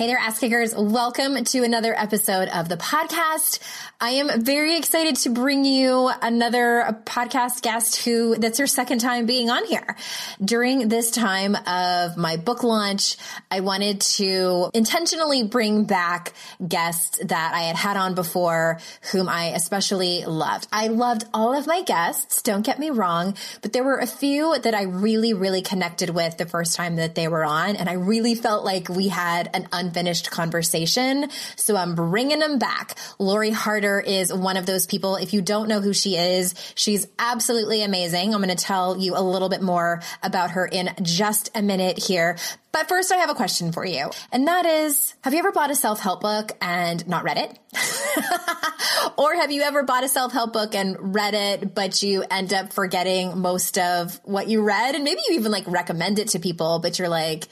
Hey there, ass kickers. Welcome to another episode of the podcast. I am very excited to bring you another podcast guest who that's her second time being on here. During this time of my book launch, I wanted to intentionally bring back guests that I had had on before whom I especially loved. I loved all of my guests. Don't get me wrong, but there were a few that I really, really connected with the first time that they were on. And I really felt like we had an unfinished conversation. So I'm bringing them back. Lori Harder is one of those people. If you don't know who she is, she's absolutely amazing. I'm going to tell you a little bit more about her in just a minute here. But first, I have a question for you. And that is, have you ever bought a self-help book and not read it? or have you ever bought a self-help book and read it, but you end up forgetting most of what you read? And maybe you even like recommend it to people, but you're like,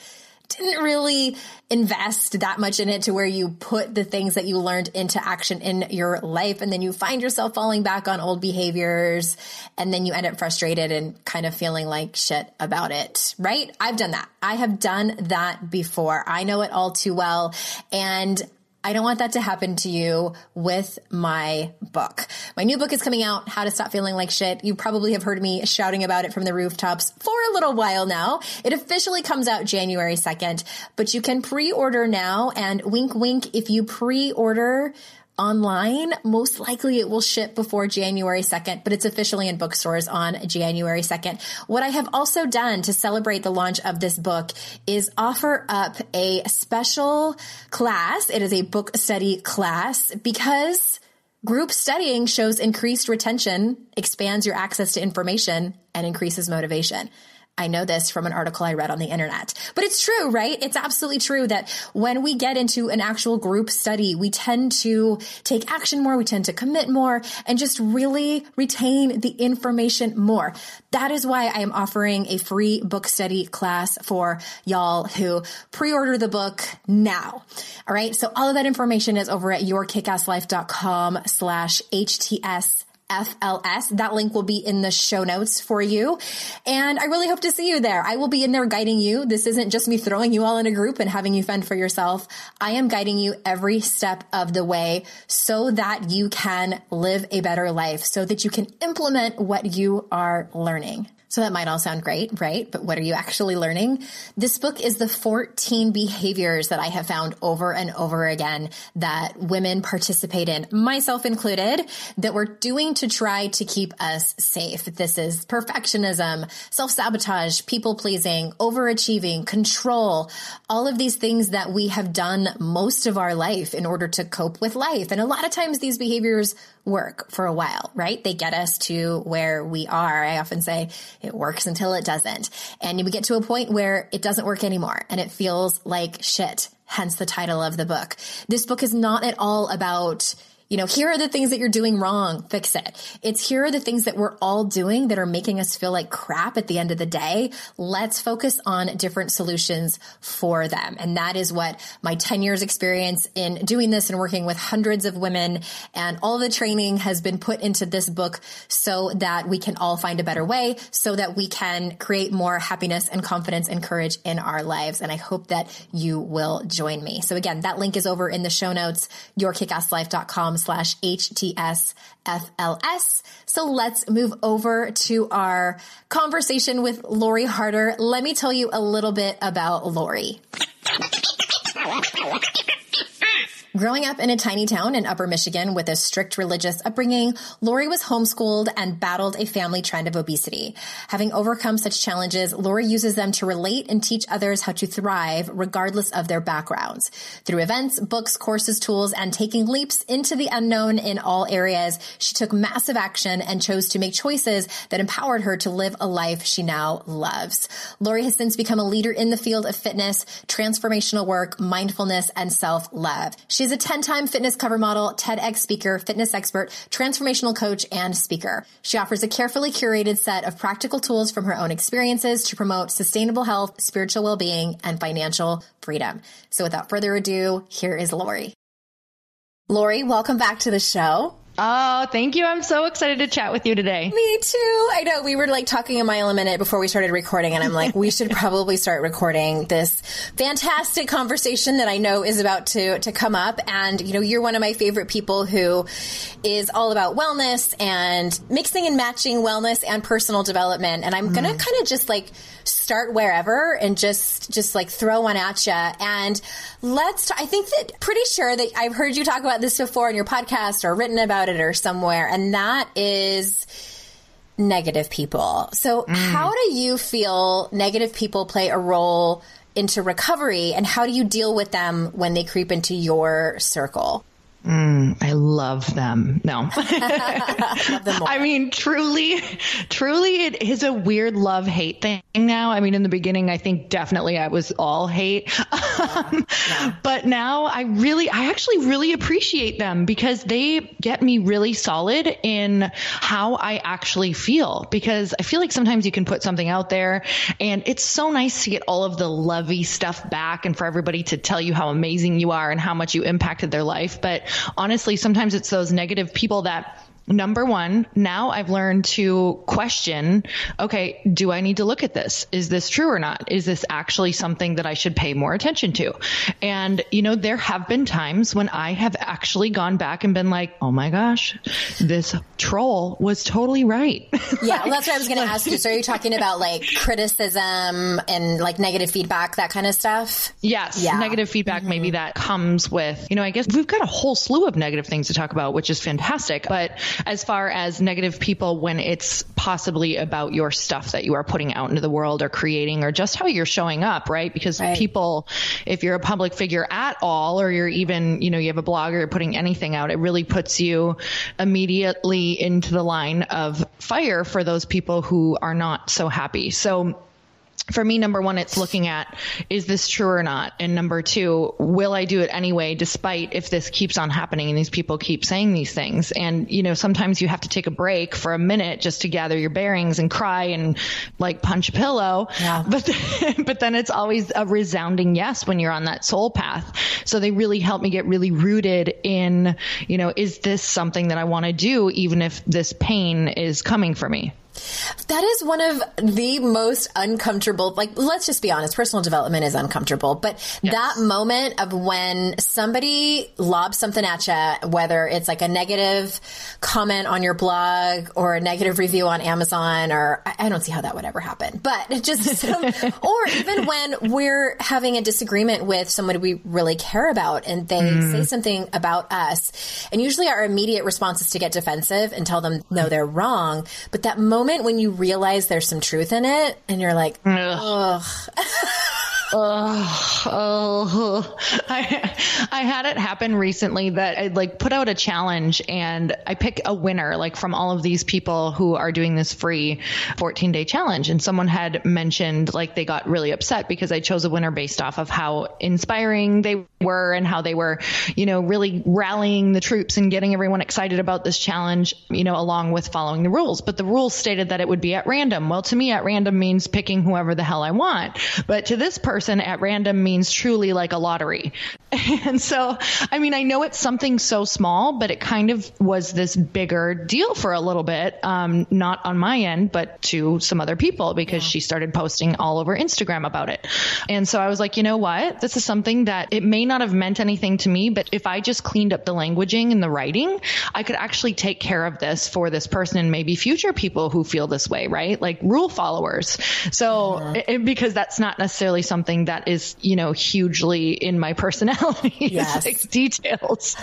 didn't really invest that much in it to where you put the things that you learned into action in your life. And then you find yourself falling back on old behaviors and then you end up frustrated and kind of feeling like shit about it, right? I've done that. I have done that before. I know it all too well. And I don't want that to happen to you with my book. My new book is coming out, How to Stop Feeling Like Shit. You probably have heard me shouting about it from the rooftops for a little while now. It officially comes out January 2nd, but you can pre-order now and wink wink if you pre-order online, most likely it will ship before January 2nd, but it's officially in bookstores on January 2nd. What I have also done to celebrate the launch of this book is offer up a special class. It is a book study class because Group studying shows increased retention, expands your access to information, and increases motivation. I know this from an article I read on the internet. But it's true, right? It's absolutely true that when we get into an actual group study, we tend to take action more, we tend to commit more, and just really retain the information more. That is why I am offering a free book study class for y'all who pre-order the book now. All right. So all of that information is over at yourkickasslife.com slash HTS FLS. That link will be in the show notes for you. And I really hope to see you there. I will be in there guiding you. This isn't just me throwing you all in a group and having you fend for yourself. I am guiding you every step of the way so that you can live a better life, so that you can implement what you are learning. So that might all sound great, right? But what are you actually learning? This book is the 14 behaviors that I have found over and over again that women participate in, myself included, that we're doing to try to keep us safe. This is perfectionism, self-sabotage, people pleasing, overachieving, control, all of these things that we have done most of our life in order to cope with life. And a lot of times these behaviors work for a while, right? They get us to where we are. I often say it works until it doesn't. And we get to a point where it doesn't work anymore and it feels like shit. Hence the title of the book. This book is not at all about you know, here are the things that you're doing wrong, fix it. It's here are the things that we're all doing that are making us feel like crap at the end of the day. Let's focus on different solutions for them. And that is what my 10 years experience in doing this and working with hundreds of women and all the training has been put into this book so that we can all find a better way so that we can create more happiness and confidence and courage in our lives. And I hope that you will join me. So again, that link is over in the show notes, yourkickasslife.com slash HTSFLS. So let's move over to our conversation with Lori Harder. Let me tell you a little bit about Lori. Growing up in a tiny town in upper Michigan with a strict religious upbringing, Lori was homeschooled and battled a family trend of obesity. Having overcome such challenges, Lori uses them to relate and teach others how to thrive regardless of their backgrounds. Through events, books, courses, tools, and taking leaps into the unknown in all areas, she took massive action and chose to make choices that empowered her to live a life she now loves. Lori has since become a leader in the field of fitness, transformational work, mindfulness, and self-love. She's She's a 10 time fitness cover model, TEDx speaker, fitness expert, transformational coach, and speaker. She offers a carefully curated set of practical tools from her own experiences to promote sustainable health, spiritual well being, and financial freedom. So without further ado, here is Lori. Lori, welcome back to the show. Oh, thank you. I'm so excited to chat with you today. Me too. I know we were like talking a mile a minute before we started recording, and I'm like, we should probably start recording this fantastic conversation that I know is about to to come up. And you know, you're one of my favorite people who is all about wellness and mixing and matching wellness and personal development. And I'm mm. gonna kind of just like start wherever and just just like throw one at you. And let's. T- I think that pretty sure that I've heard you talk about this before in your podcast or written about it or somewhere, and that is negative people. So, mm. how do you feel negative people play a role into recovery, and how do you deal with them when they creep into your circle? Mm, I love them. No. love them I mean, truly, truly, it is a weird love hate thing now. I mean, in the beginning, I think definitely I was all hate. Yeah, yeah. But now I really, I actually really appreciate them because they get me really solid in how I actually feel. Because I feel like sometimes you can put something out there and it's so nice to get all of the lovey stuff back and for everybody to tell you how amazing you are and how much you impacted their life. But honestly, sometimes it's those negative people that number one, now I've learned to question, okay, do I need to look at this? Is this true or not? Is this actually something that I should pay more attention to? And, you know, there have been times when I have actually gone back and been like, oh my gosh, this troll was totally right. Yeah, well, that's what I was going to ask you. So are you talking about like criticism and like negative feedback, that kind of stuff? Yes. Yeah. Negative feedback, mm-hmm. maybe that comes with, you know, I guess we've got a whole slew of negative things to talk about, which is fantastic. But as far as negative people when it's possibly about your stuff that you are putting out into the world or creating or just how you're showing up, right? Because right. people, if you're a public figure at all, or you're even, you know, you have a blog or you're putting anything out, it really puts you immediately into the line of fire for those people who are not so happy. So for me, number one, it's looking at is this true or not? And number two, will I do it anyway, despite if this keeps on happening and these people keep saying these things? And, you know, sometimes you have to take a break for a minute just to gather your bearings and cry and like punch a pillow. Yeah. But, but then it's always a resounding yes when you're on that soul path. So they really help me get really rooted in, you know, is this something that I want to do, even if this pain is coming for me? That is one of the most uncomfortable, like, let's just be honest, personal development is uncomfortable. But yes. that moment of when somebody lobs something at you, whether it's like a negative comment on your blog or a negative review on Amazon, or I don't see how that would ever happen, but it just, some, or even when we're having a disagreement with somebody we really care about and they mm. say something about us. And usually our immediate response is to get defensive and tell them, no, they're wrong. But that moment moment when you realize there's some truth in it and you're like, ugh. oh, oh. I, I had it happen recently that I like put out a challenge and I pick a winner like from all of these people who are doing this free 14 day challenge. And someone had mentioned like they got really upset because I chose a winner based off of how inspiring they were and how they were, you know, really rallying the troops and getting everyone excited about this challenge, you know, along with following the rules. But the rules stated that it would be at random. Well, to me, at random means picking whoever the hell I want. But to this person, at random means truly like a lottery. And so, I mean, I know it's something so small, but it kind of was this bigger deal for a little bit. Um, not on my end, but to some other people because yeah. she started posting all over Instagram about it. And so I was like, you know what? This is something that it may not have meant anything to me, but if I just cleaned up the languaging and the writing, I could actually take care of this for this person and maybe future people who feel this way, right? Like rule followers. So, mm-hmm. it, because that's not necessarily something that is, you know, hugely in my personality. Yes. like details.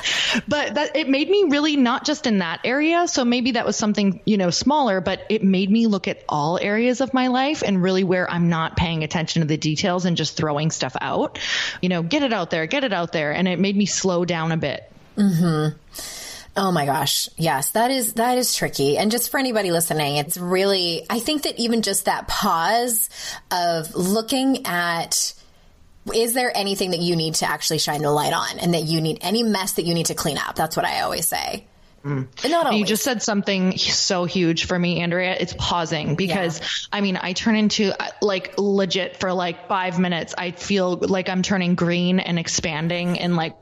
But that it made me really not just in that area. So maybe that was something, you know, smaller, but it made me look at all areas of my life and really where I'm not paying attention to the details and just throwing stuff out. You know, get it out there, get it out there. And it made me slow down a bit. Mm-hmm. Oh my gosh. Yes, that is that is tricky. And just for anybody listening, it's really I think that even just that pause of looking at is there anything that you need to actually shine the light on and that you need any mess that you need to clean up? That's what I always say. Mm. Not. You just said something so huge for me, Andrea. It's pausing because yeah. I mean, I turn into uh, like legit for like five minutes. I feel like I'm turning green and expanding and like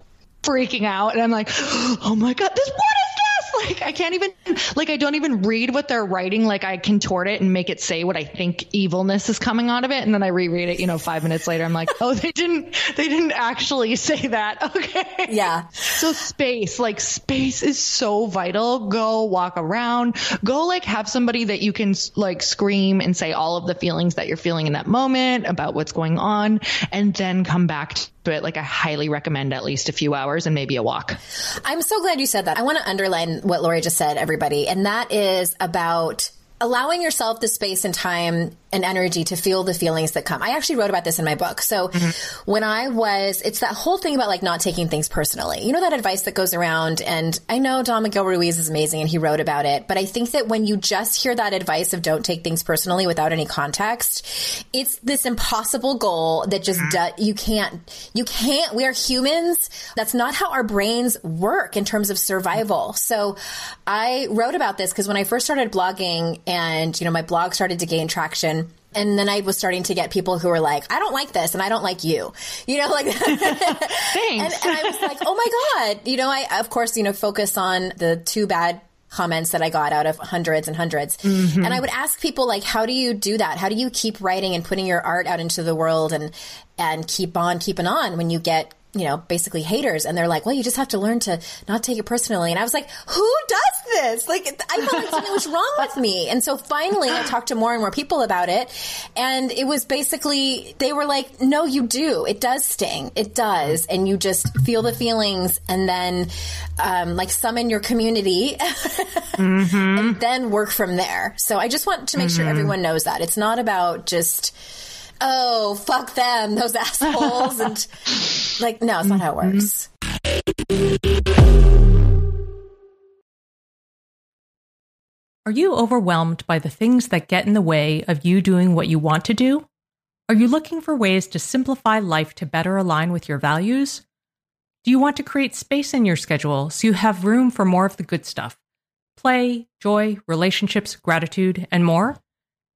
freaking out. And I'm like, oh my God, this, what is this? like I can't even like I don't even read what they're writing. Like I contort it and make it say what I think evilness is coming out of it, and then I reread it. You know, five minutes later, I'm like, oh, they didn't they didn't actually say that. Okay. Yeah. So space, like space, is so vital. Go walk around. Go like have somebody that you can like scream and say all of the feelings that you're feeling in that moment about what's going on, and then come back but like I highly recommend at least a few hours and maybe a walk. I'm so glad you said that. I want to underline what Lori just said, everybody, and that is about allowing yourself the space and time and energy to feel the feelings that come. I actually wrote about this in my book. So mm-hmm. when I was, it's that whole thing about like not taking things personally. You know that advice that goes around, and I know Don Miguel Ruiz is amazing and he wrote about it, but I think that when you just hear that advice of don't take things personally without any context, it's this impossible goal that just mm-hmm. do, you can't, you can't, we are humans. That's not how our brains work in terms of survival. So I wrote about this because when I first started blogging and, you know, my blog started to gain traction, and then I was starting to get people who were like, I don't like this and I don't like you. You know, like Thanks. And, and I was like, oh my God. You know, I of course, you know, focus on the two bad comments that I got out of hundreds and 100s mm-hmm. And I would ask people like, how do you do that? How do you keep writing and putting your art out into the world and and keep on keeping on when you get you know, basically haters. And they're like, well, you just have to learn to not take it personally. And I was like, who does this? Like, I felt like something was wrong with me. And so finally I talked to more and more people about it. And it was basically, they were like, no, you do. It does sting. It does. And you just feel the feelings and then, um, like summon your community mm-hmm. and then work from there. So I just want to make mm-hmm. sure everyone knows that it's not about just, oh, fuck them, those assholes. and like, no, it's not how it mm-hmm. works. Are you overwhelmed by the things that get in the way of you doing what you want to do? Are you looking for ways to simplify life to better align with your values? Do you want to create space in your schedule so you have room for more of the good stuff? Play, joy, relationships, gratitude, and more?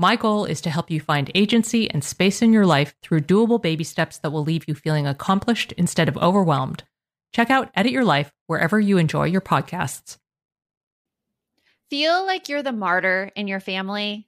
My goal is to help you find agency and space in your life through doable baby steps that will leave you feeling accomplished instead of overwhelmed. Check out Edit Your Life wherever you enjoy your podcasts. Feel like you're the martyr in your family?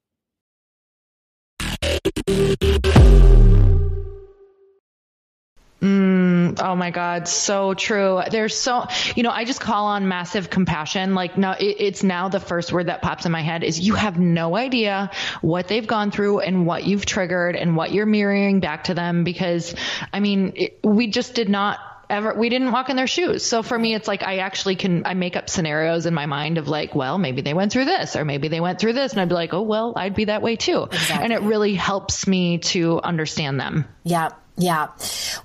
Oh my God, so true. There's so, you know, I just call on massive compassion. Like, no, it, it's now the first word that pops in my head is you have no idea what they've gone through and what you've triggered and what you're mirroring back to them. Because, I mean, it, we just did not ever we didn't walk in their shoes so for me it's like i actually can i make up scenarios in my mind of like well maybe they went through this or maybe they went through this and i'd be like oh well i'd be that way too exactly. and it really helps me to understand them yeah yeah.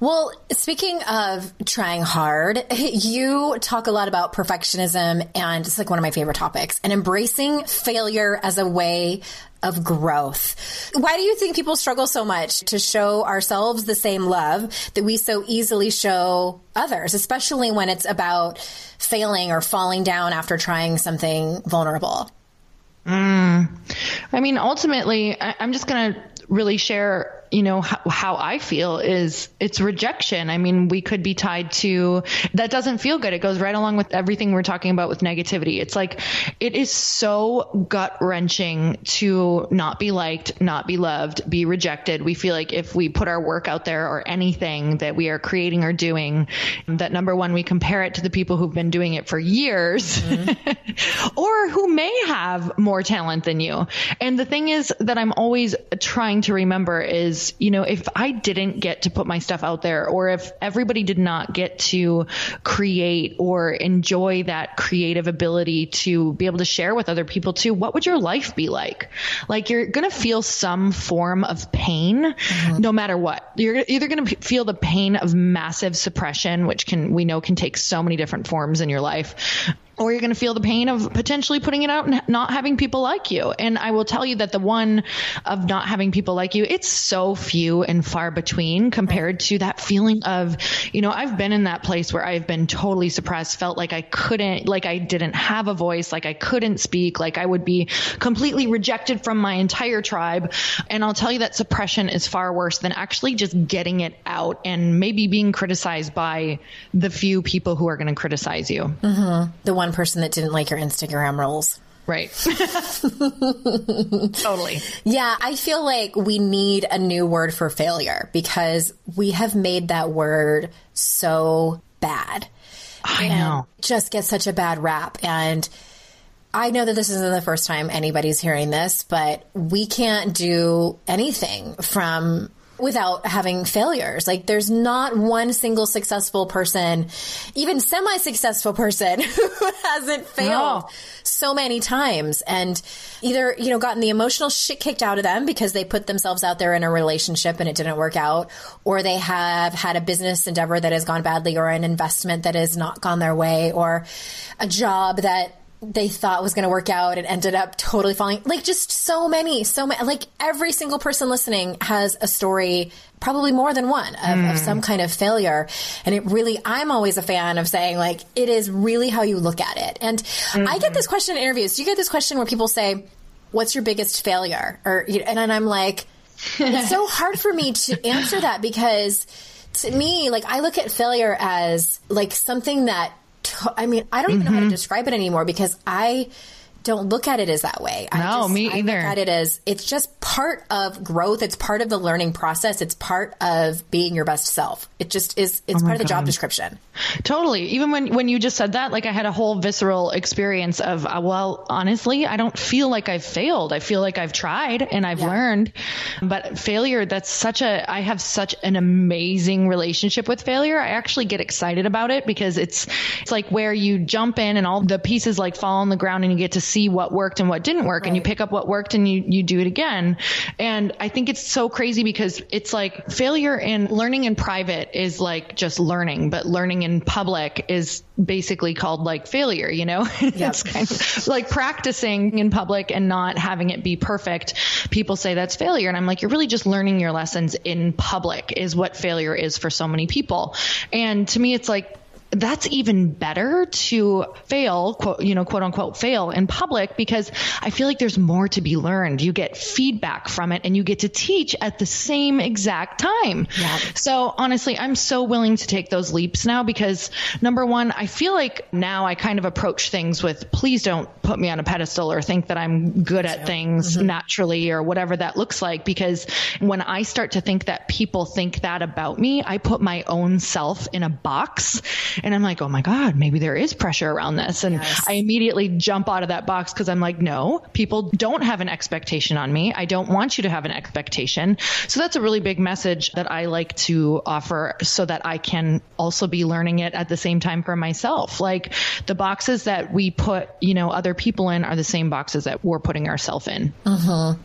Well, speaking of trying hard, you talk a lot about perfectionism and it's like one of my favorite topics and embracing failure as a way of growth. Why do you think people struggle so much to show ourselves the same love that we so easily show others, especially when it's about failing or falling down after trying something vulnerable? Mm. I mean, ultimately, I, am just going to really share you know how, how, I feel is it's rejection. I mean, we could be tied to that doesn't feel good. It goes right along with everything we're talking about with negativity. It's like it is so gut wrenching to not be liked, not be loved, be rejected. We feel like if we put our work out there or anything that we are creating or doing, that number one, we compare it to the people who've been doing it for years mm-hmm. or who may have more talent than you. And the thing is that I'm always trying to remember is is, you know, if I didn't get to put my stuff out there or if everybody did not get to create or enjoy that creative ability to be able to share with other people too, what would your life be like? Like you're going to feel some form of pain mm-hmm. no matter what. You're either going to feel the pain of massive suppression, which can, we know can take so many different forms in your life or you're going to feel the pain of potentially putting it out and not having people like you. And I will tell you that the one of not having people like you, it's so few and far between compared to that feeling of, you know, I've been in that place where I've been totally suppressed, felt like I couldn't, like I didn't have a voice, like I couldn't speak, like I would be completely rejected from my entire tribe. And I'll tell you that suppression is far worse than actually just getting it out and maybe being criticized by the few people who are going to criticize you. Mm-hmm. The one one person that didn't like your Instagram rolls. Right. totally. Yeah, I feel like we need a new word for failure because we have made that word so bad. I know. Just get such a bad rap. And I know that this isn't the first time anybody's hearing this, but we can't do anything from without having failures. Like there's not one single successful person, even semi-successful person who hasn't failed no. so many times and either, you know, gotten the emotional shit kicked out of them because they put themselves out there in a relationship and it didn't work out, or they have had a business endeavor that has gone badly or an investment that has not gone their way or a job that they thought was going to work out and ended up totally falling. Like just so many, so many. Like every single person listening has a story, probably more than one of, mm. of, some kind of failure. And it really, I'm always a fan of saying like it is really how you look at it. And mm-hmm. I get this question in interviews. Do you get this question where people say, "What's your biggest failure?" Or and then I'm like, it's so hard for me to answer that because to me, like I look at failure as like something that I mean, I don't even mm-hmm. know how to mm-hmm. describe it anymore because I don't look at it as that way. I No, just, me I either. look at it as it's just part of growth. It's part of the learning process. It's part of being your best self. It just is. It's part of the job description. Totally. Even when when you just said that, like I had a whole visceral experience of, uh, well, honestly, I don't feel like I've failed. I feel like I've tried and I've learned. But failure, that's such a. I have such an amazing relationship with failure. I actually get excited about it because it's it's like where you jump in and all the pieces like fall on the ground and you get to see what worked and what didn't work and you pick up what worked and you you do it again. And I think it's so crazy because it's like failure in learning in private is like just learning, but learning in public is basically called like failure, you know? it's kind of like practicing in public and not having it be perfect. People say that's failure. And I'm like, you're really just learning your lessons in public is what failure is for so many people. And to me, it's like, that's even better to fail, quote, you know, quote unquote, fail in public because I feel like there's more to be learned. You get feedback from it and you get to teach at the same exact time. Yeah. So honestly, I'm so willing to take those leaps now because number one, I feel like now I kind of approach things with please don't put me on a pedestal or think that I'm good at things mm-hmm. naturally or whatever that looks like. Because when I start to think that people think that about me, I put my own self in a box and I'm like, oh my God, maybe there is pressure around this. And I immediately jump out of that box because I'm like, no, people don't have an expectation on me. I don't want you to have an expectation. So that's a really big message that I like to offer so that I can also be learning it at the same time for myself. Like the boxes that we put, you know, other people in are the same boxes that we're putting ourselves in. Mm-hmm.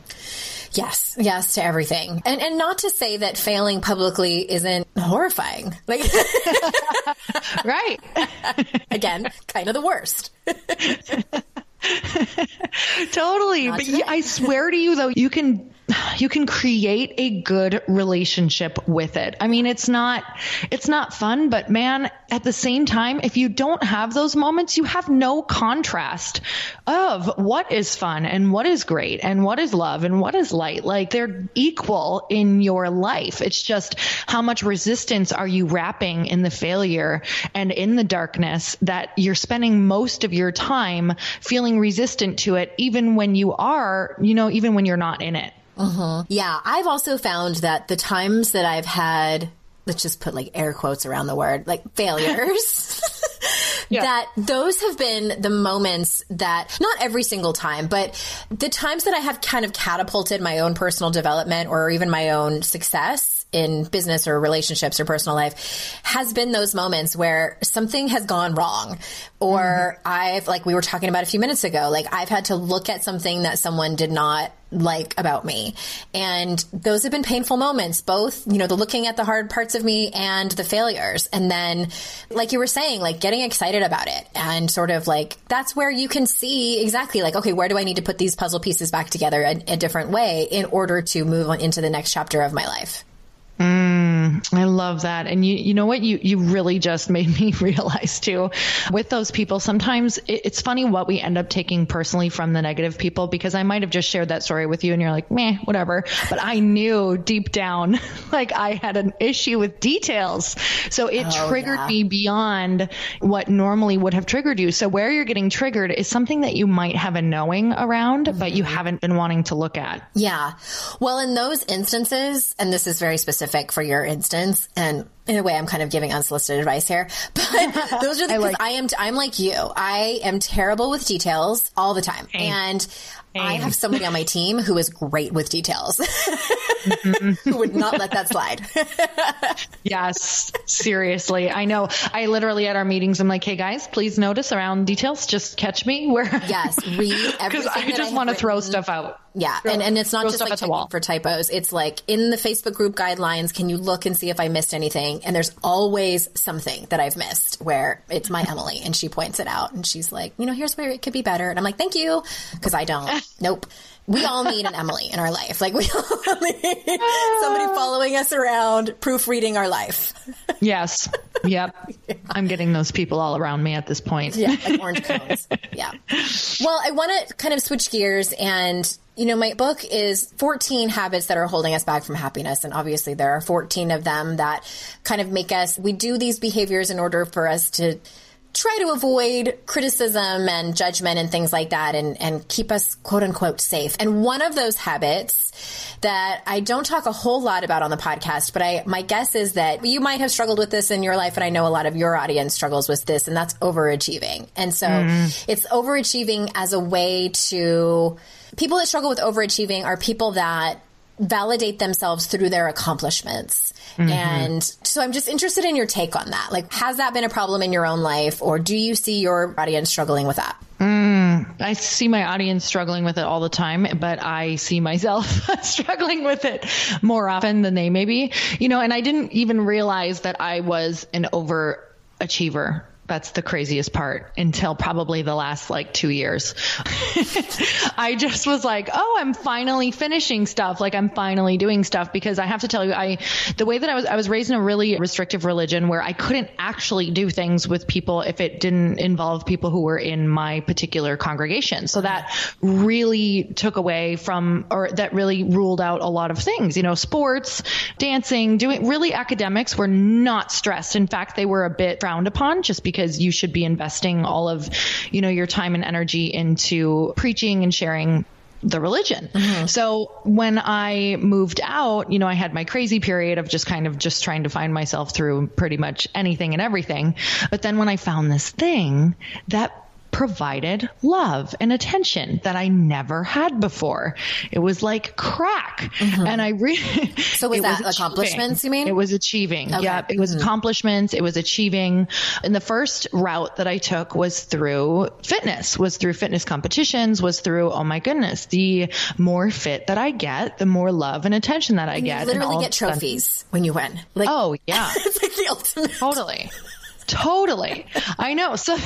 Yes, yes to everything. And and not to say that failing publicly isn't horrifying. Like Right. again, kind of the worst. totally. But today. I swear to you though, you can you can create a good relationship with it. I mean, it's not it's not fun, but man, at the same time, if you don't have those moments, you have no contrast of what is fun and what is great and what is love and what is light. Like they're equal in your life. It's just how much resistance are you wrapping in the failure and in the darkness that you're spending most of your time feeling resistant to it, even when you are, you know, even when you're not in it. Mm-hmm. Yeah, I've also found that the times that I've had, let's just put like air quotes around the word, like failures, that those have been the moments that, not every single time, but the times that I have kind of catapulted my own personal development or even my own success in business or relationships or personal life has been those moments where something has gone wrong. Or mm-hmm. I've like we were talking about a few minutes ago like I've had to look at something that someone did not like about me. And those have been painful moments both you know the looking at the hard parts of me and the failures. And then like you were saying like getting excited about it and sort of like that's where you can see exactly like okay where do I need to put these puzzle pieces back together in a different way in order to move on into the next chapter of my life Mm, I love that. And you, you know what? You, you really just made me realize too with those people, sometimes it, it's funny what we end up taking personally from the negative people because I might have just shared that story with you and you're like, meh, whatever. But I knew deep down, like I had an issue with details. So it oh, triggered yeah. me beyond what normally would have triggered you. So where you're getting triggered is something that you might have a knowing around, but you mm-hmm. haven't been wanting to look at. Yeah. Well, in those instances, and this is very specific for your instance, and in a way, I'm kind of giving unsolicited advice here, but those are the, because I, am, I'm like you. I am terrible with details all the time. And I have somebody on my team who is great with details, mm-hmm. who would not let that slide. Yes, seriously. I know. I literally at our meetings, I'm like, hey guys, please notice around details. Just catch me where. yes. Read everything. Because I just have want to throw stuff out. Yeah, and, and it's not just like checking for typos. It's like in the Facebook group guidelines, can you look and see if I missed anything? And there's always something that I've missed where it's my Emily and she points it out and she's like, you know, here's where it could be better. And I'm like, thank you. Cause I don't. nope. We all need an Emily in our life. Like we all need somebody following us around, proofreading our life. Yes. Yep. I'm getting those people all around me at this point. Yeah, like orange cones. Yeah. Well, I want to kind of switch gears and you know, my book is 14 habits that are holding us back from happiness. And obviously there are 14 of them that kind of make us, we do these behaviors in order for us to try to avoid criticism and judgment and things like that and, and keep us quote unquote safe. And one of those habits that I don't talk a whole lot about on the podcast, but I, my guess is that you might have struggled with this in your life. And I know a lot of your audience struggles with this and that's overachieving. And so mm. it's overachieving as a way to people that struggle with overachieving are people that validate themselves through their accomplishments. Mm-hmm. And so I'm just interested in your take on that. Like, has that been a problem in your own life, or do you see your audience struggling with that? Mm, I see my audience struggling with it all the time, but I see myself struggling with it more often than they maybe. You know, and I didn't even realize that I was an overachiever that's the craziest part until probably the last like two years. I just was like, oh, I'm finally finishing stuff. Like I'm finally doing stuff because I have to tell you, I, the way that I was, I was raised in a really restrictive religion where I couldn't actually do things with people if it didn't involve people who were in my particular congregation. So that really took away from, or that really ruled out a lot of things, you know, sports, dancing, doing really academics were not stressed. In fact, they were a bit frowned upon just because because you should be investing all of, you know, your time and energy into preaching and sharing the religion. Mm-hmm. So when I moved out, you know, I had my crazy period of just kind of just trying to find myself through pretty much anything and everything. But then when I found this thing that provided love and attention that I never had before. It was like crack. Mm-hmm. And I really So was that was accomplishments, you mean? It was achieving. Okay. Yeah. It was mm-hmm. accomplishments. It was achieving. And the first route that I took was through fitness, was through fitness competitions, was through, oh my goodness, the more fit that I get, the more love and attention that I and get. You literally get trophies when you win. Like, oh yeah. it's like the ultimate. Totally. Totally. I know. So,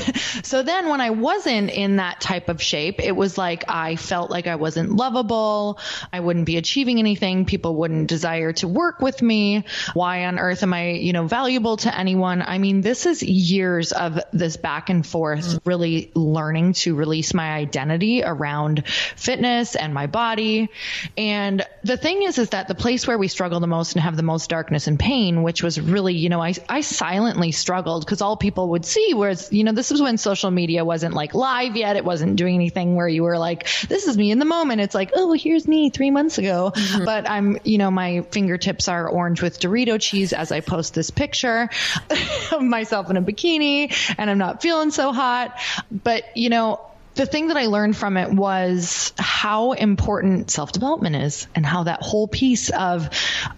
so then when I wasn't in that type of shape, it was like I felt like I wasn't lovable. I wouldn't be achieving anything. People wouldn't desire to work with me. Why on earth am I, you know, valuable to anyone? I mean, this is years of this back and forth, really learning to release my identity around fitness and my body. And the thing is, is that the place where we struggle the most and have the most darkness and pain, which was really, you know, I, I silently struggled because all people would see. Whereas, you know, this is when social media wasn't like live yet. It wasn't doing anything where you were like, this is me in the moment. It's like, oh, here's me three months ago. Mm-hmm. But I'm, you know, my fingertips are orange with Dorito cheese as I post this picture of myself in a bikini and I'm not feeling so hot. But, you know, the thing that I learned from it was how important self development is and how that whole piece of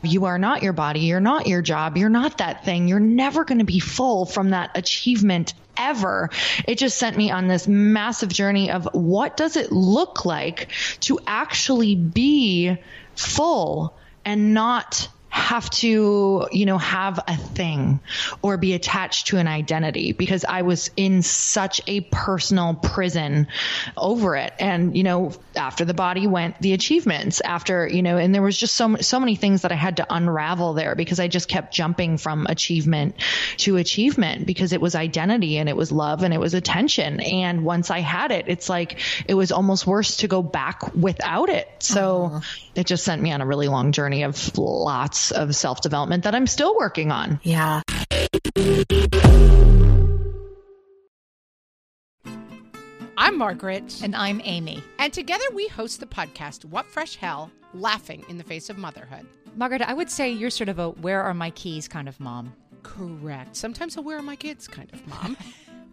you are not your body, you're not your job, you're not that thing, you're never going to be full from that achievement ever. It just sent me on this massive journey of what does it look like to actually be full and not have to, you know, have a thing or be attached to an identity because I was in such a personal prison over it. And, you know, after the body went the achievements after, you know, and there was just so, so many things that I had to unravel there because I just kept jumping from achievement to achievement because it was identity and it was love and it was attention. And once I had it, it's like it was almost worse to go back without it. So uh-huh. it just sent me on a really long journey of lots of self development that I'm still working on. Yeah. I'm Margaret. And I'm Amy. And together we host the podcast, What Fresh Hell Laughing in the Face of Motherhood. Margaret, I would say you're sort of a where are my keys kind of mom. Correct. Sometimes a where are my kids kind of mom.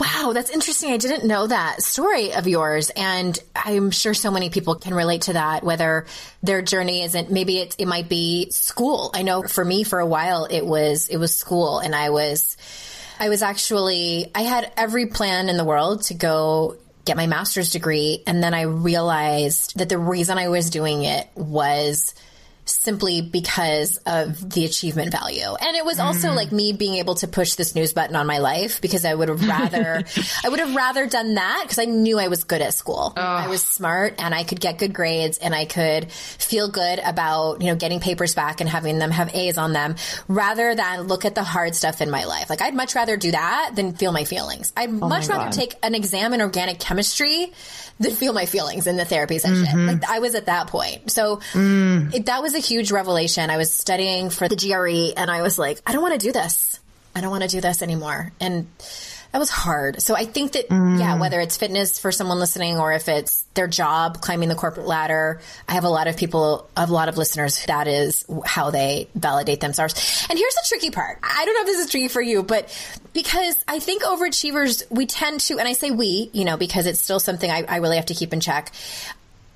Wow, that's interesting. I didn't know that story of yours. And I'm sure so many people can relate to that, whether their journey isn't, maybe it, it might be school. I know for me, for a while, it was, it was school and I was, I was actually, I had every plan in the world to go get my master's degree. And then I realized that the reason I was doing it was simply because of the achievement value. And it was also mm. like me being able to push the snooze button on my life because I would have rather, I would have rather done that because I knew I was good at school. I was smart and I could get good grades and I could feel good about, you know, getting papers back and having them have A's on them rather than look at the hard stuff in my life. Like I'd much rather do that than feel my feelings. I'd oh much rather God. take an exam in organic chemistry than feel my feelings in the therapy session. Mm-hmm. Like I was at that point. So mm. it, that was a huge revelation. I was studying for the GRE and I was like, I don't want to do this. I don't want to do this anymore. And that was hard. So I think that, mm. yeah, whether it's fitness for someone listening or if it's their job, climbing the corporate ladder, I have a lot of people, a lot of listeners, that is how they validate themselves. And here's the tricky part. I don't know if this is tricky for you, but because I think overachievers, we tend to, and I say we, you know, because it's still something I, I really have to keep in check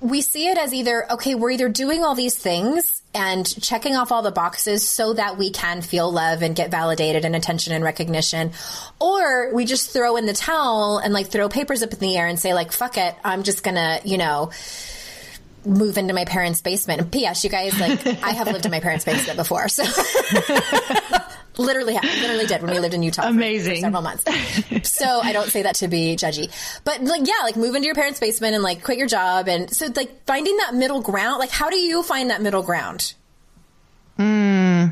we see it as either, okay, we're either doing all these things and checking off all the boxes so that we can feel love and get validated and attention and recognition, or we just throw in the towel and like throw papers up in the air and say like, fuck it, I'm just gonna, you know, move into my parents' basement. P.S. You guys, like, I have lived in my parents' basement before, so literally, I literally did when we lived in Utah. Amazing, for, for several months. so I don't say that to be judgy, but like, yeah, like move into your parents' basement and like quit your job, and so like finding that middle ground. Like, how do you find that middle ground? Hmm.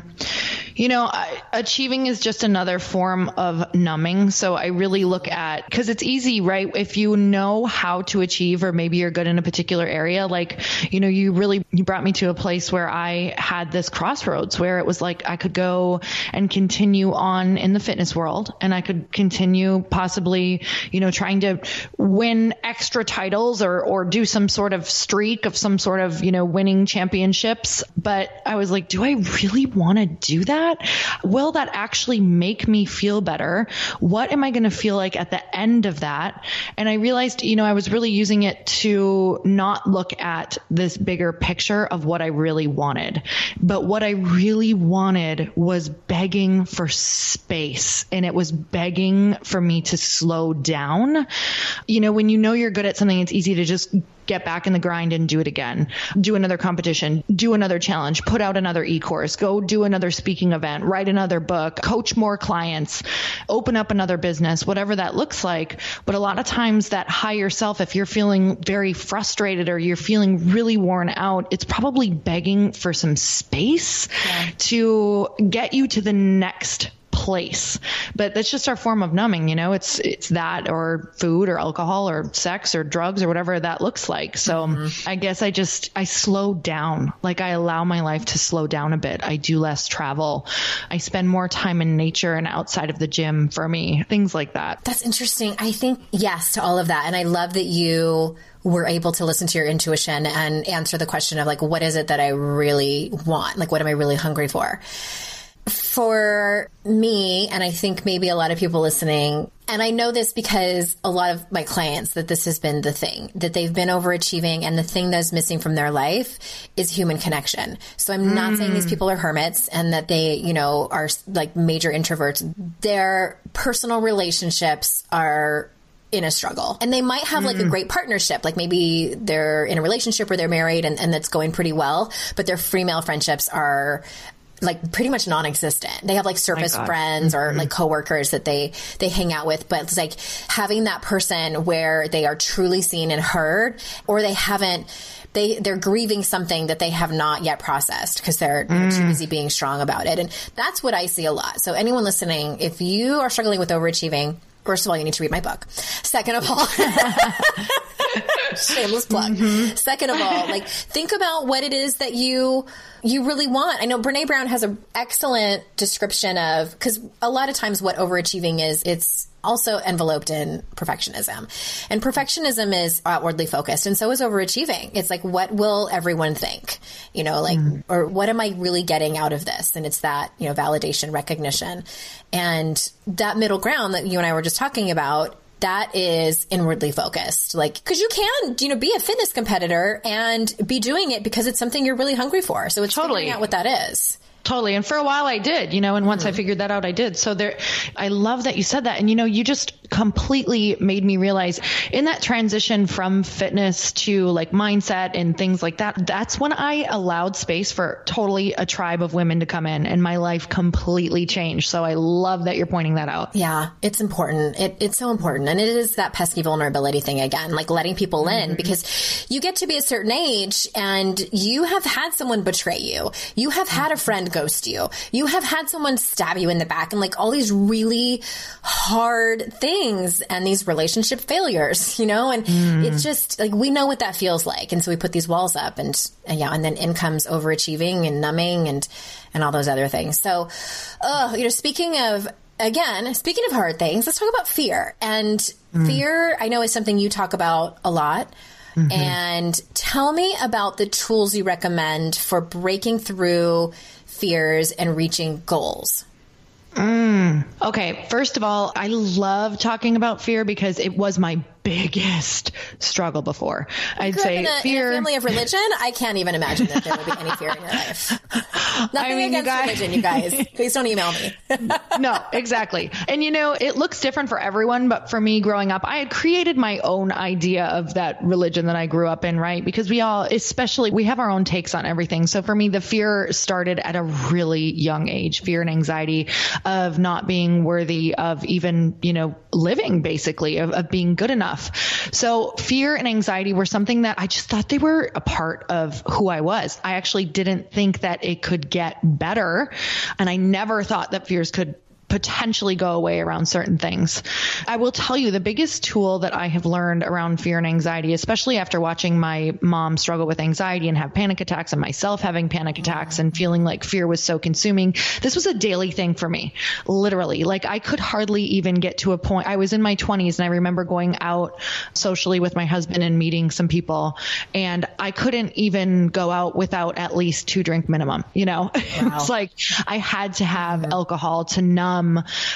You know, I, achieving is just another form of numbing. So I really look at because it's easy, right? If you know how to achieve, or maybe you're good in a particular area, like you know, you really you brought me to a place where I had this crossroads where it was like I could go and continue on in the fitness world, and I could continue possibly, you know, trying to win extra titles or or do some sort of streak of some sort of you know winning championships. But I was like, do I really want to do that? That? Will that actually make me feel better? What am I going to feel like at the end of that? And I realized, you know, I was really using it to not look at this bigger picture of what I really wanted. But what I really wanted was begging for space and it was begging for me to slow down. You know, when you know you're good at something, it's easy to just get back in the grind and do it again. Do another competition, do another challenge, put out another e-course, go do another speaking event, write another book, coach more clients, open up another business, whatever that looks like. But a lot of times that higher self, if you're feeling very frustrated or you're feeling really worn out, it's probably begging for some space yeah. to get you to the next place. But that's just our form of numbing, you know, it's, it's that or food or alcohol or sex or drugs or whatever that looks like. So mm-hmm. I guess I just, I slow down. Like I allow my life to slow down a bit. I do less travel. I spend more time in nature and outside of the gym for me, things like that. That's interesting. I think yes to all of that. And I love that you were able to listen to your intuition and answer the question of like, what is it that I really want? Like, what am I really hungry for? For me, and I think maybe a lot of people listening, and I know this because a lot of my clients that this has been the thing that they've been overachieving, and the thing that's missing from their life is human connection. So I'm mm. not saying these mm. people are hermits and that they, you know, are like major introverts. Their personal relationships are in a struggle and they might have like a great partnership like maybe they're in a relationship or they're married and, and that's going pretty well but their female friendships are like pretty much non-existent. They have like surface friends or mm-hmm. like coworkers that they they hang out with, but it's like having that person where they are truly seen and heard, or they haven't. They they're grieving something that they have not yet processed because they're too mm. busy being strong about it, and that's what I see a lot. So anyone listening, if you are struggling with overachieving. First of all, you need to read my book. Second of all, shameless plug. Mm-hmm. Second of all, like think about what it is that you you really want. I know Brene Brown has an excellent description of because a lot of times what overachieving is, it's also enveloped in perfectionism. And perfectionism is outwardly focused, and so is overachieving. It's like, what will everyone think? You know, like, mm. or what am I really getting out of this? And it's that, you know, validation, recognition. And that middle ground that you and I were just talking about that is inwardly focused. Like, because you can, you know, be a fitness competitor and be doing it because it's something you're really hungry for. So it's Totally. figuring out what that is. Totally. And for a while I did, you know, and once I mm-hmm. figured that out, I did. So there, I love that you said that. And, you know, you just completely made me realize in that transition from fitness to like mindset and things like that, that's when I allowed space for totally a tribe of women to come in and my life completely changed. So I love that you're pointing that out. Yeah, it's important. It, it's so important. And it is that pesky vulnerability thing again, like letting people in mm-hmm. because you get to be a certain age and you have had someone betray you. You have had a friend ghost you. You have had someone stab you in the back and like all these really hard things and these relationship failures, you know? And it's just like we know what that feels like. And so we put these walls up and, and yeah, and then in comes overachieving and numbing and, and all those other things. So, uh, you know, speaking of again, speaking of hard things, let's talk about fear. And fear, I know, is something you talk about a lot. And tell me about the tools you recommend for breaking through fears and reaching goals. Mm. Okay, first of all, I love talking about fear because it was my biggest struggle before. I'd say in a, in a fear. family of religion. I can't even imagine that there would be any fear in your life. Nothing mean, you against guys- religion, you guys. Please don't email me. no, exactly. And you know, it looks different for everyone, but for me growing up, I had created my own idea of that religion that I grew up in, right? Because we all, especially, we have our own takes on everything. So for me, the fear started at a really young age fear and anxiety of not being worthy of even, you know, living basically, of, of being good enough. So fear and anxiety were something that I just thought they were a part of who I was. I actually didn't think that it could get better. And I never thought that fears could potentially go away around certain things. I will tell you the biggest tool that I have learned around fear and anxiety, especially after watching my mom struggle with anxiety and have panic attacks and myself having panic attacks and feeling like fear was so consuming. This was a daily thing for me, literally. Like I could hardly even get to a point. I was in my 20s and I remember going out socially with my husband and meeting some people and I couldn't even go out without at least two drink minimum, you know? it's like I had to have mm-hmm. alcohol to numb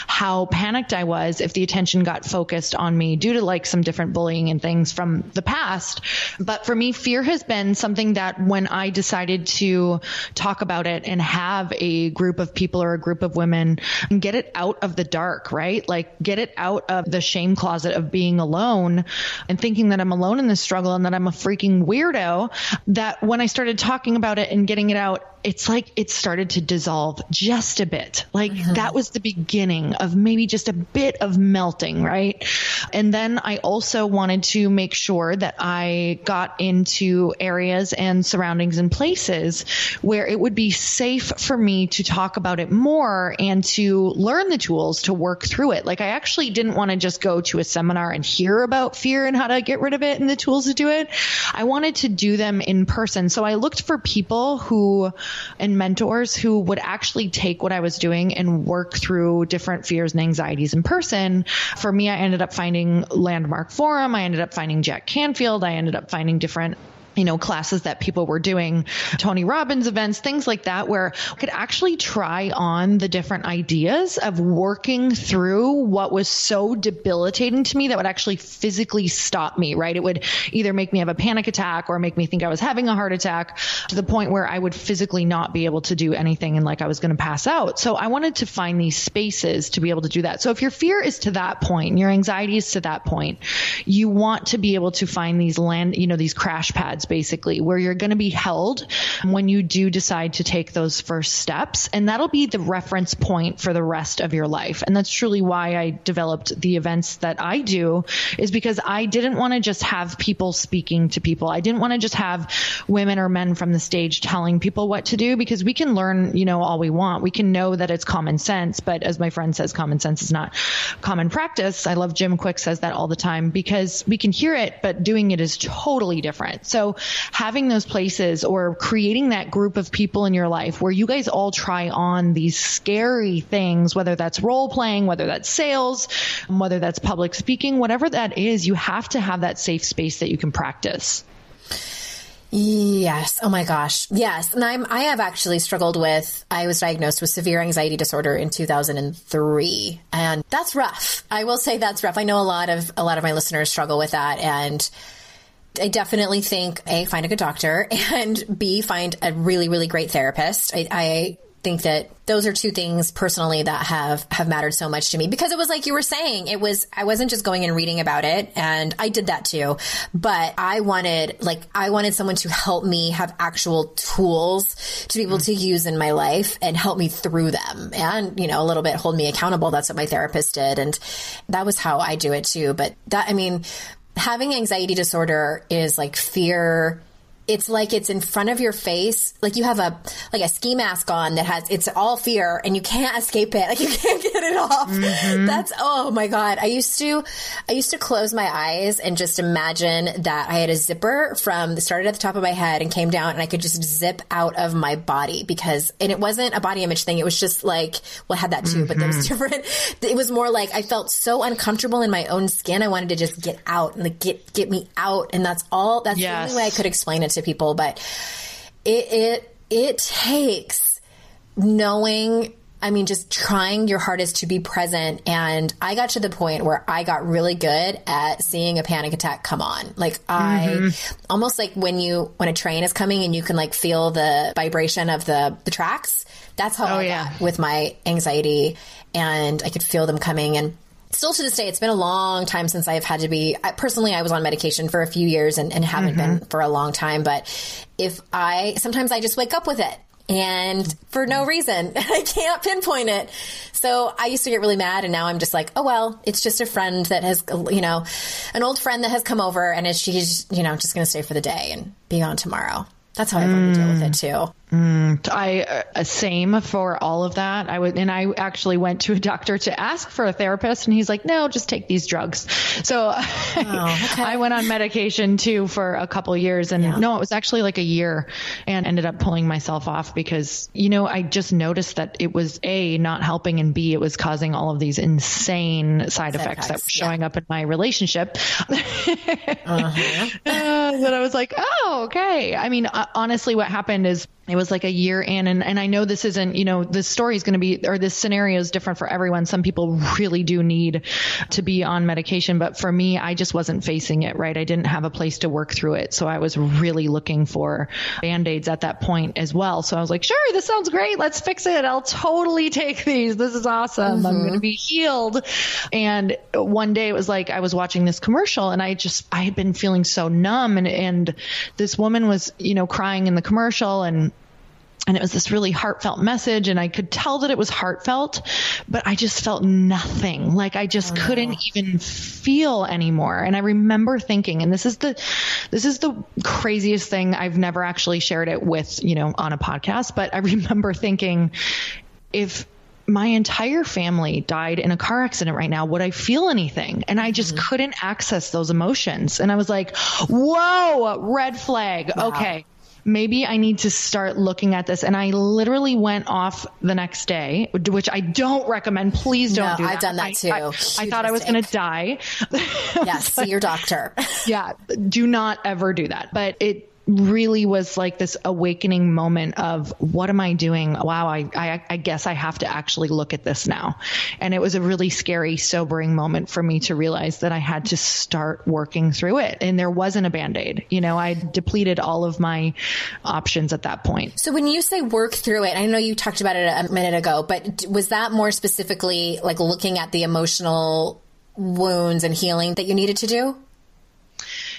how panicked I was if the attention got focused on me due to like some different bullying and things from the past. But for me, fear has been something that when I decided to talk about it and have a group of people or a group of women and get it out of the dark, right? Like get it out of the shame closet of being alone and thinking that I'm alone in this struggle and that I'm a freaking weirdo, that when I started talking about it and getting it out, it's like it started to dissolve just a bit. Like mm-hmm. that was the beginning of maybe just a bit of melting, right? And then I also wanted to make sure that I got into areas and surroundings and places where it would be safe for me to talk about it more and to learn the tools to work through it. Like I actually didn't want to just go to a seminar and hear about fear and how to get rid of it and the tools to do it. I wanted to do them in person. So I looked for people who and mentors who would actually take what I was doing and work through different fears and anxieties in person. For me, I ended up finding Landmark Forum. I ended up finding Jack Canfield. I ended up finding different you know, classes that people were doing, Tony Robbins events, things like that, where I could actually try on the different ideas of working through what was so debilitating to me that would actually physically stop me, right? It would either make me have a panic attack or make me think I was having a heart attack to the point where I would physically not be able to do anything and like I was going to pass out. So I wanted to find these spaces to be able to do that. So if your fear is to that point, your anxiety is to that point, you want to be able to find these land, you know, these crash pads basically, where you're going to be held when you do decide to take those first steps. And that'll be the reference point for the rest of your life. And that's truly why I developed the events that I do, is because I didn't want to just have people speaking to people. I didn't want to just have women or men from the stage telling people what to do because we can learn, you know, all we want. We can know that it's common sense, but as my friend says, common sense is not common practice. I love Jim Kwik says that all the time because we can hear it, but doing it is totally different. So having those places or creating that group of people in your life where you guys all try on these scary things, whether that's role playing, whether that's sales, whether that's public speaking, whatever that is, you have to have that safe space that you can practice. Yes. Oh my gosh. Yes. And I'm, I have actually struggled with, I was diagnosed with severe anxiety disorder in 2003. And that's rough. I will say that's rough. I know a lot of, a lot of my listeners struggle with that. And I definitely think A, find a good doctor and B, find a really, really great therapist. I, I think that those are two things personally that have have mattered so much to me. Because it was like you were saying it was I wasn't just going and reading about it and I did that too. But I wanted like I wanted someone to help me have actual tools to be able to use in my life and help me through them. And you know a little bit hold me accountable. That's what my therapist did. And that was how I do it too. But that I mean having anxiety disorder is like fear it's like it's in front of your face like you have a like a ski mask on that has it's all fear and you can't escape it like you can't get it off mm-hmm. that's oh my god i used to i used to close my eyes and just imagine that i had a zipper from the started at the top of my head and came down and i could just zip out of my body because and it wasn't a body image thing it was just like well i had that too mm-hmm. but that was mm-hmm. different it was more like i felt so uncomfortable in my own skin i wanted to just get out and like get get me out and that's all that's yes. the only way i could explain it to people, but it it it takes knowing I mean, just trying your hardest to be present. And I got to the point where I got really good at seeing a panic attack come on. Like I mm-hmm. almost like when you, when a train is coming and you can like feel the vibration of the, the tracks. That's how oh, I yeah. got with my anxiety and I could feel them coming. And still to this day, it's been a long time since I've had to be. I, personally, I was on medication for a few years and, and haven't mm-hmm. been for a long time. But if I sometimes I just wake up with it and for no reason. I can't pinpoint it. So I used to get really mad and now I'm just like, oh well, it's just a friend that has, you know, an old friend that has come over and is she's, you know, just going to stay for the day and be on tomorrow. That's how I learned mm. to deal with it too. Mm, I uh, same for all of that. I would, and I actually went to a doctor to ask for a therapist, and he's like, "No, just take these drugs." So oh, okay. I went on medication too for a couple years, and yeah. no, it was actually like a year, and ended up pulling myself off because you know I just noticed that it was a not helping, and b it was causing all of these insane side, effects, effects, that were showing yeah. up in my relationship. uh-huh. uh, that I was like, "Oh, okay." I mean, uh, honestly, what happened is it was like a year in and, and I know this isn't, you know, this story is going to be, or this scenario is different for everyone. Some people really do need to be on medication, but for me, I just wasn't facing it, right? I didn't have a place to work through it. So I was really looking for band-aids at that point as well. So I was like, sure, this sounds great. Let's fix it. I'll totally take these. This is awesome. Mm-hmm. I'm going to be healed. And one day it was like, I was watching this commercial and I just, I had been feeling so numb and, and this woman was, you know, crying in the commercial and and it was this really heartfelt message and i could tell that it was heartfelt but i just felt nothing like i just oh, couldn't no. even feel anymore and i remember thinking and this is the this is the craziest thing i've never actually shared it with you know on a podcast but i remember thinking if my entire family died in a car accident right now. Would I feel anything? And I just mm-hmm. couldn't access those emotions. And I was like, whoa, red flag. Wow. Okay maybe I need to start looking at this. And I literally went off the next day, which I don't recommend. Please don't no, do that. I've done that too. I, I, I thought I was going to die. yes, see your doctor. yeah, do not ever do that. But it really was like this awakening moment of what am I doing? Wow, I, I, I guess I have to actually look at this now. And it was a really scary, sobering moment for me to realize that I had to start working through it. And there wasn't a band aid. You know, I depleted all of my options at that point. So when you say work through it, I know you talked about it a minute ago, but was that more specifically like looking at the emotional wounds and healing that you needed to do?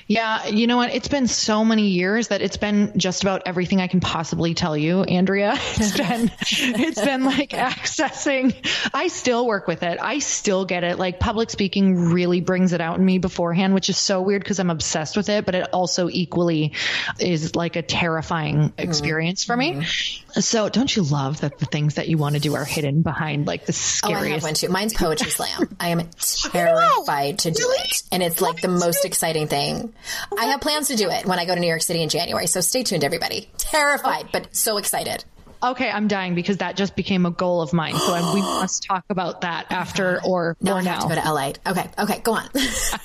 Yeah, you know what? It's been so many years that it's been just about everything I can possibly tell you, Andrea. It's been it's been like accessing. I still work with it. I still get it. Like public speaking really brings it out in me beforehand, which is so weird because I'm obsessed with it, but it also equally is like a terrifying mm-hmm. experience for me. Mm-hmm. So don't you love that the things that you want to do are hidden behind like the scariest? Oh, I have one too. Mine's poetry slam. I am terrified to do it. And it's like the most exciting thing. I have plans to do it when I go to New York City in January. So stay tuned, everybody. Terrified, oh. but so excited. Okay, I'm dying because that just became a goal of mine. So I, we must talk about that after or Now or I have now. to go to LA. Okay, okay, go on.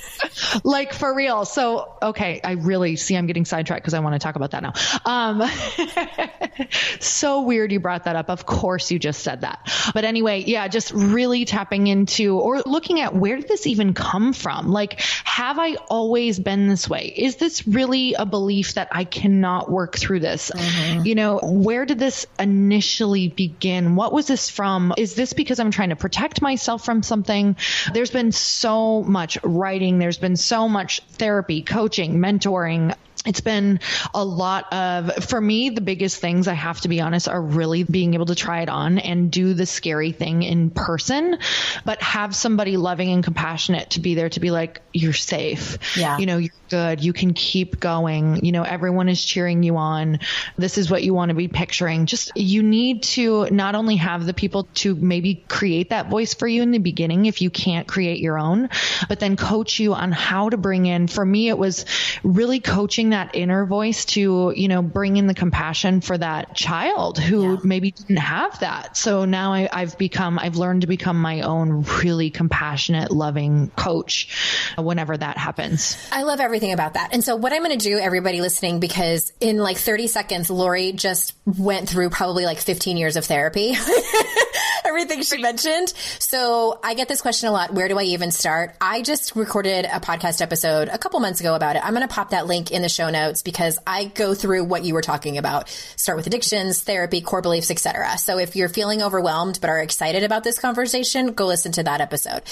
like for real. So okay, I really see I'm getting sidetracked because I want to talk about that now. Um, so weird you brought that up. Of course you just said that. But anyway, yeah, just really tapping into or looking at where did this even come from? Like, have I always been this way? Is this really a belief that I cannot work through this? You know, where did this initially begin? What was this from? Is this because I'm trying to protect myself from something? There's been so much writing, there's been so much therapy, coaching, mentoring. It's been a lot of, for me, the biggest things I have to be honest are really being able to try it on and do the scary thing in person, but have somebody loving and compassionate to be there to be like, you're safe. Yeah. You know, you're good. You can keep going. You know, everyone is cheering you on. This is what you want to be picturing. Just, you need to not only have the people to maybe create that voice for you in the beginning if you can't create your own, but then coach you on how to bring in, for me, it was really coaching that inner voice to, you know, bring in the compassion for that child who maybe didn't have that. So now I, I've become, I've learned to become my own really compassionate, loving coach whenever that happens. I love everything about that. And so what I'm going to do, everybody listening, because in like 30 seconds, Lori just went through probably like 15 years of therapy. everything she mentioned. So I get this question a lot. Where do I even start? I just recorded a podcast episode a couple months ago about it. I'm going to pop that link in the show notes because I go through what you were talking about. Start with addictions, therapy, core beliefs, etc. So if you're feeling overwhelmed but are excited about this conversation, go listen to that episode.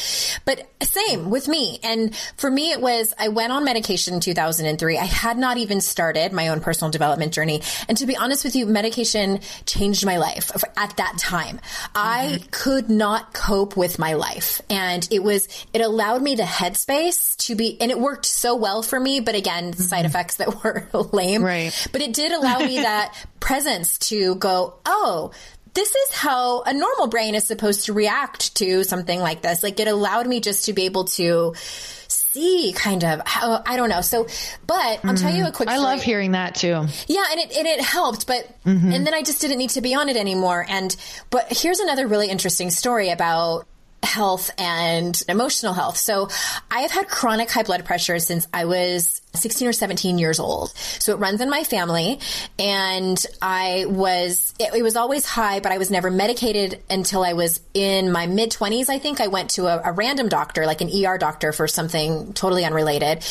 But same with me. And for me, it was I went on medication in 2003. I had not even started my own personal development journey. And to be honest with you, medication changed my life at that time. I could not cope with my life. And it was, it allowed me the headspace to be, and it worked so well for me. But again, side mm-hmm. effects that were lame. Right. But it did allow me that presence to go, oh, this is how a normal brain is supposed to react to something like this. Like it allowed me just to be able to see kind of how, I don't know. So, but I'll tell you a mm. quick I story. love hearing that too. Yeah, and it and it helped, but mm-hmm. and then I just didn't need to be on it anymore. And but here's another really interesting story about health and emotional health. So I have had chronic high blood pressure since I was 16 or 17 years old. So it runs in my family and I was, it, it was always high, but I was never medicated until I was in my mid 20s. I think I went to a, a random doctor, like an ER doctor for something totally unrelated.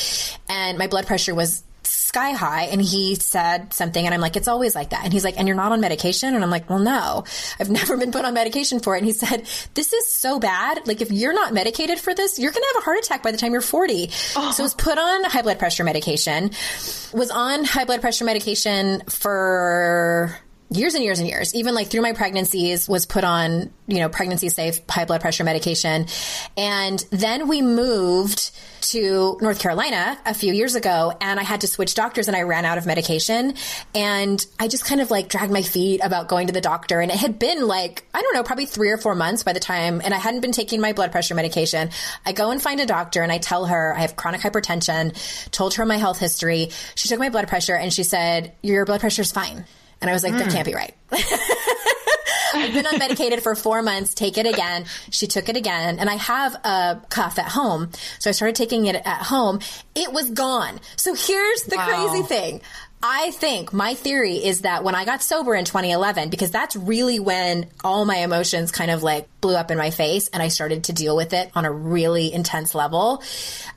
And my blood pressure was sky high and he said something and I'm like, it's always like that. And he's like, and you're not on medication? And I'm like, well, no, I've never been put on medication for it. And he said, this is so bad. Like if you're not medicated for this, you're going to have a heart attack by the time you're 40. So I was put on high blood pressure medication, was on high blood pressure medication for years and years and years, even like through my pregnancies, was put on, you know, pregnancy safe high blood pressure medication. And then we moved to North Carolina a few years ago and I had to switch doctors and I ran out of medication. And I just kind of like dragged my feet about going to the doctor. And it had been like, I don't know, probably three or four months by the time, and I hadn't been taking my blood pressure medication. I go and find a doctor and I tell her I have chronic hypertension, told her my health history. She took my blood pressure and she said, Your blood pressure is fine. And I was like, that hmm. can't be right. I've been unmedicated for four months. Take it again. She took it again. And I have a cuff at home. So I started taking it at home. It was gone. So here's the Wow. crazy thing. I think my theory is that when I got sober in 2011, because that's really when all my emotions kind of like blew up in my face and I started to deal with it on a really intense level.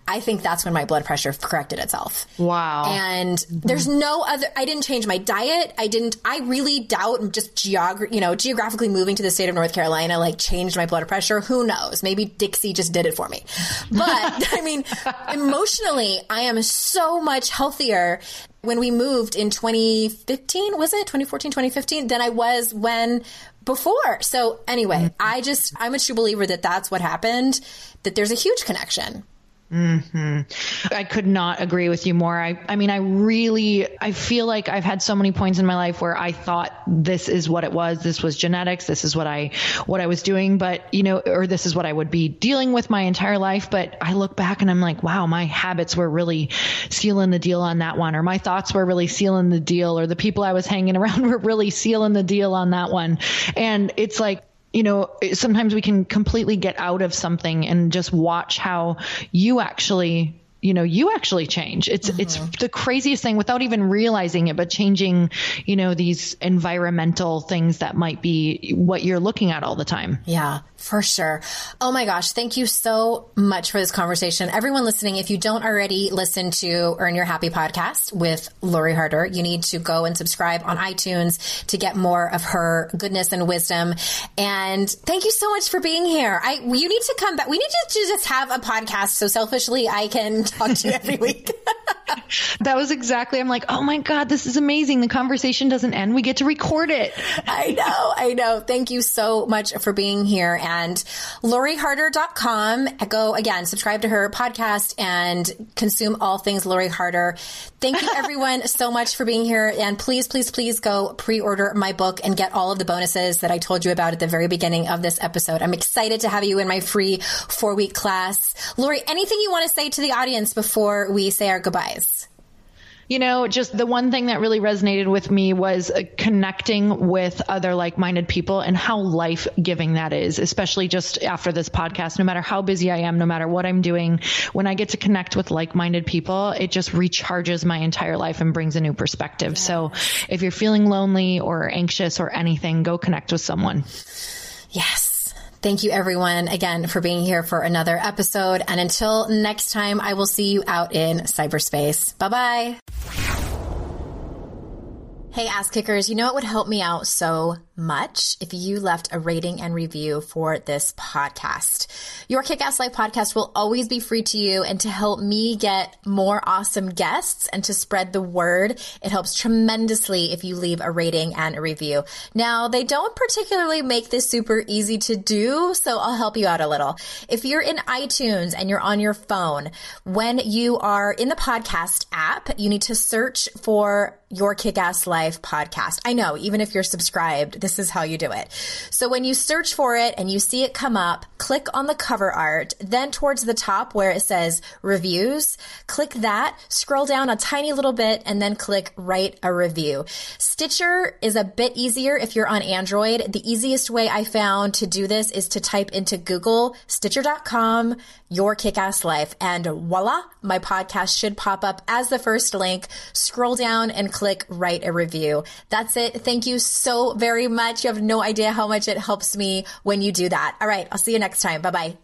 I think that's when my blood pressure corrected itself. Wow. And there's no other, I didn't change my diet. I didn't, I really doubt just geog, you know, geographically moving to the state of North Carolina, like changed my blood pressure. Who knows? Maybe Dixie just did it for me. But I mean, emotionally, I am so much healthier when we moved in 2015, was it 2014, 2015, than I was when before. So anyway, I just, I'm a true believer that that's what happened, that there's a huge connection. Hmm I could not agree with you more. I, I mean, I really, I feel like I've had so many points in my life where I thought this is what it was. This was genetics. This is what I, what I was doing. But you know, or this is what I would be dealing with my entire life. But I look back and I'm like, wow, my habits were really sealing the deal on that one, or my thoughts were really sealing the deal, or the people I was hanging around were really sealing the deal on that one. And it's like you know, sometimes we can completely get out of something and just watch how you actually you know you actually change. It's mm-hmm. it's the craziest thing without even realizing it but changing you know these environmental things that might be what you're looking at all the time. Yeah for sure. Oh my gosh. Thank you so much for this conversation. Everyone listening, if you don't already listen to Earn Your Happy podcast with Lori Harder, you need to go and subscribe on iTunes to get more of her goodness and wisdom. And thank you so much for being here. I, you need to come back. We need to, just have a podcast so selfishly I can talk to you every week. that was exactly, I'm like, oh my God, this is amazing. The conversation doesn't end. We get to record it. I know. I know. Thank you so much for being here. And LoriHarder.com. Go again, subscribe to her podcast and consume all things Lori Harder. Thank you everyone so much for being here. And please, please, please go pre-order my book and get all of the bonuses that I told you about at the very beginning of this episode. I'm excited to have you in my free four week class. Lori, anything you want to say to the audience before we say our goodbyes? You know, just the one thing that really resonated with me was uh, connecting with other like minded people and how life giving that is, especially just after this podcast. No matter how busy I am, no matter what I'm doing, when I get to connect with like minded people, it just recharges my entire life and brings a new perspective. Yes. So if you're feeling lonely or anxious or anything, go connect with someone. Yes. Thank you everyone again for being here for another episode. And until next time, I will see you out in cyberspace. Bye bye. Hey, ass kickers, you know it would help me out so much if you left a rating and review for this podcast. Your Kick Ass Life podcast will always be free to you and to help me get more awesome guests and to spread the word. It helps tremendously if you leave a rating and a review. Now, they don't particularly make this super easy to do, so I'll help you out a little. If you're in iTunes and you're on your phone, when you are in the podcast app, you need to search for your Kick Ass Life podcast. I know, even if you're subscribed, this is how you do it. So when you search for it and you see it come up, click on the cover art, then towards the top where it says reviews, click that, scroll down a tiny little bit, and then click write a review. Stitcher is a bit easier if you're on Android. The easiest way I found to do this is to type into Google, stitcher.com, your kick ass life, and voila, my podcast should pop up as the first link. Scroll down and click click write a review. That's it. Thank you so very much. You have no idea how much it helps me when you do that. All right. I'll see you next time. Bye bye.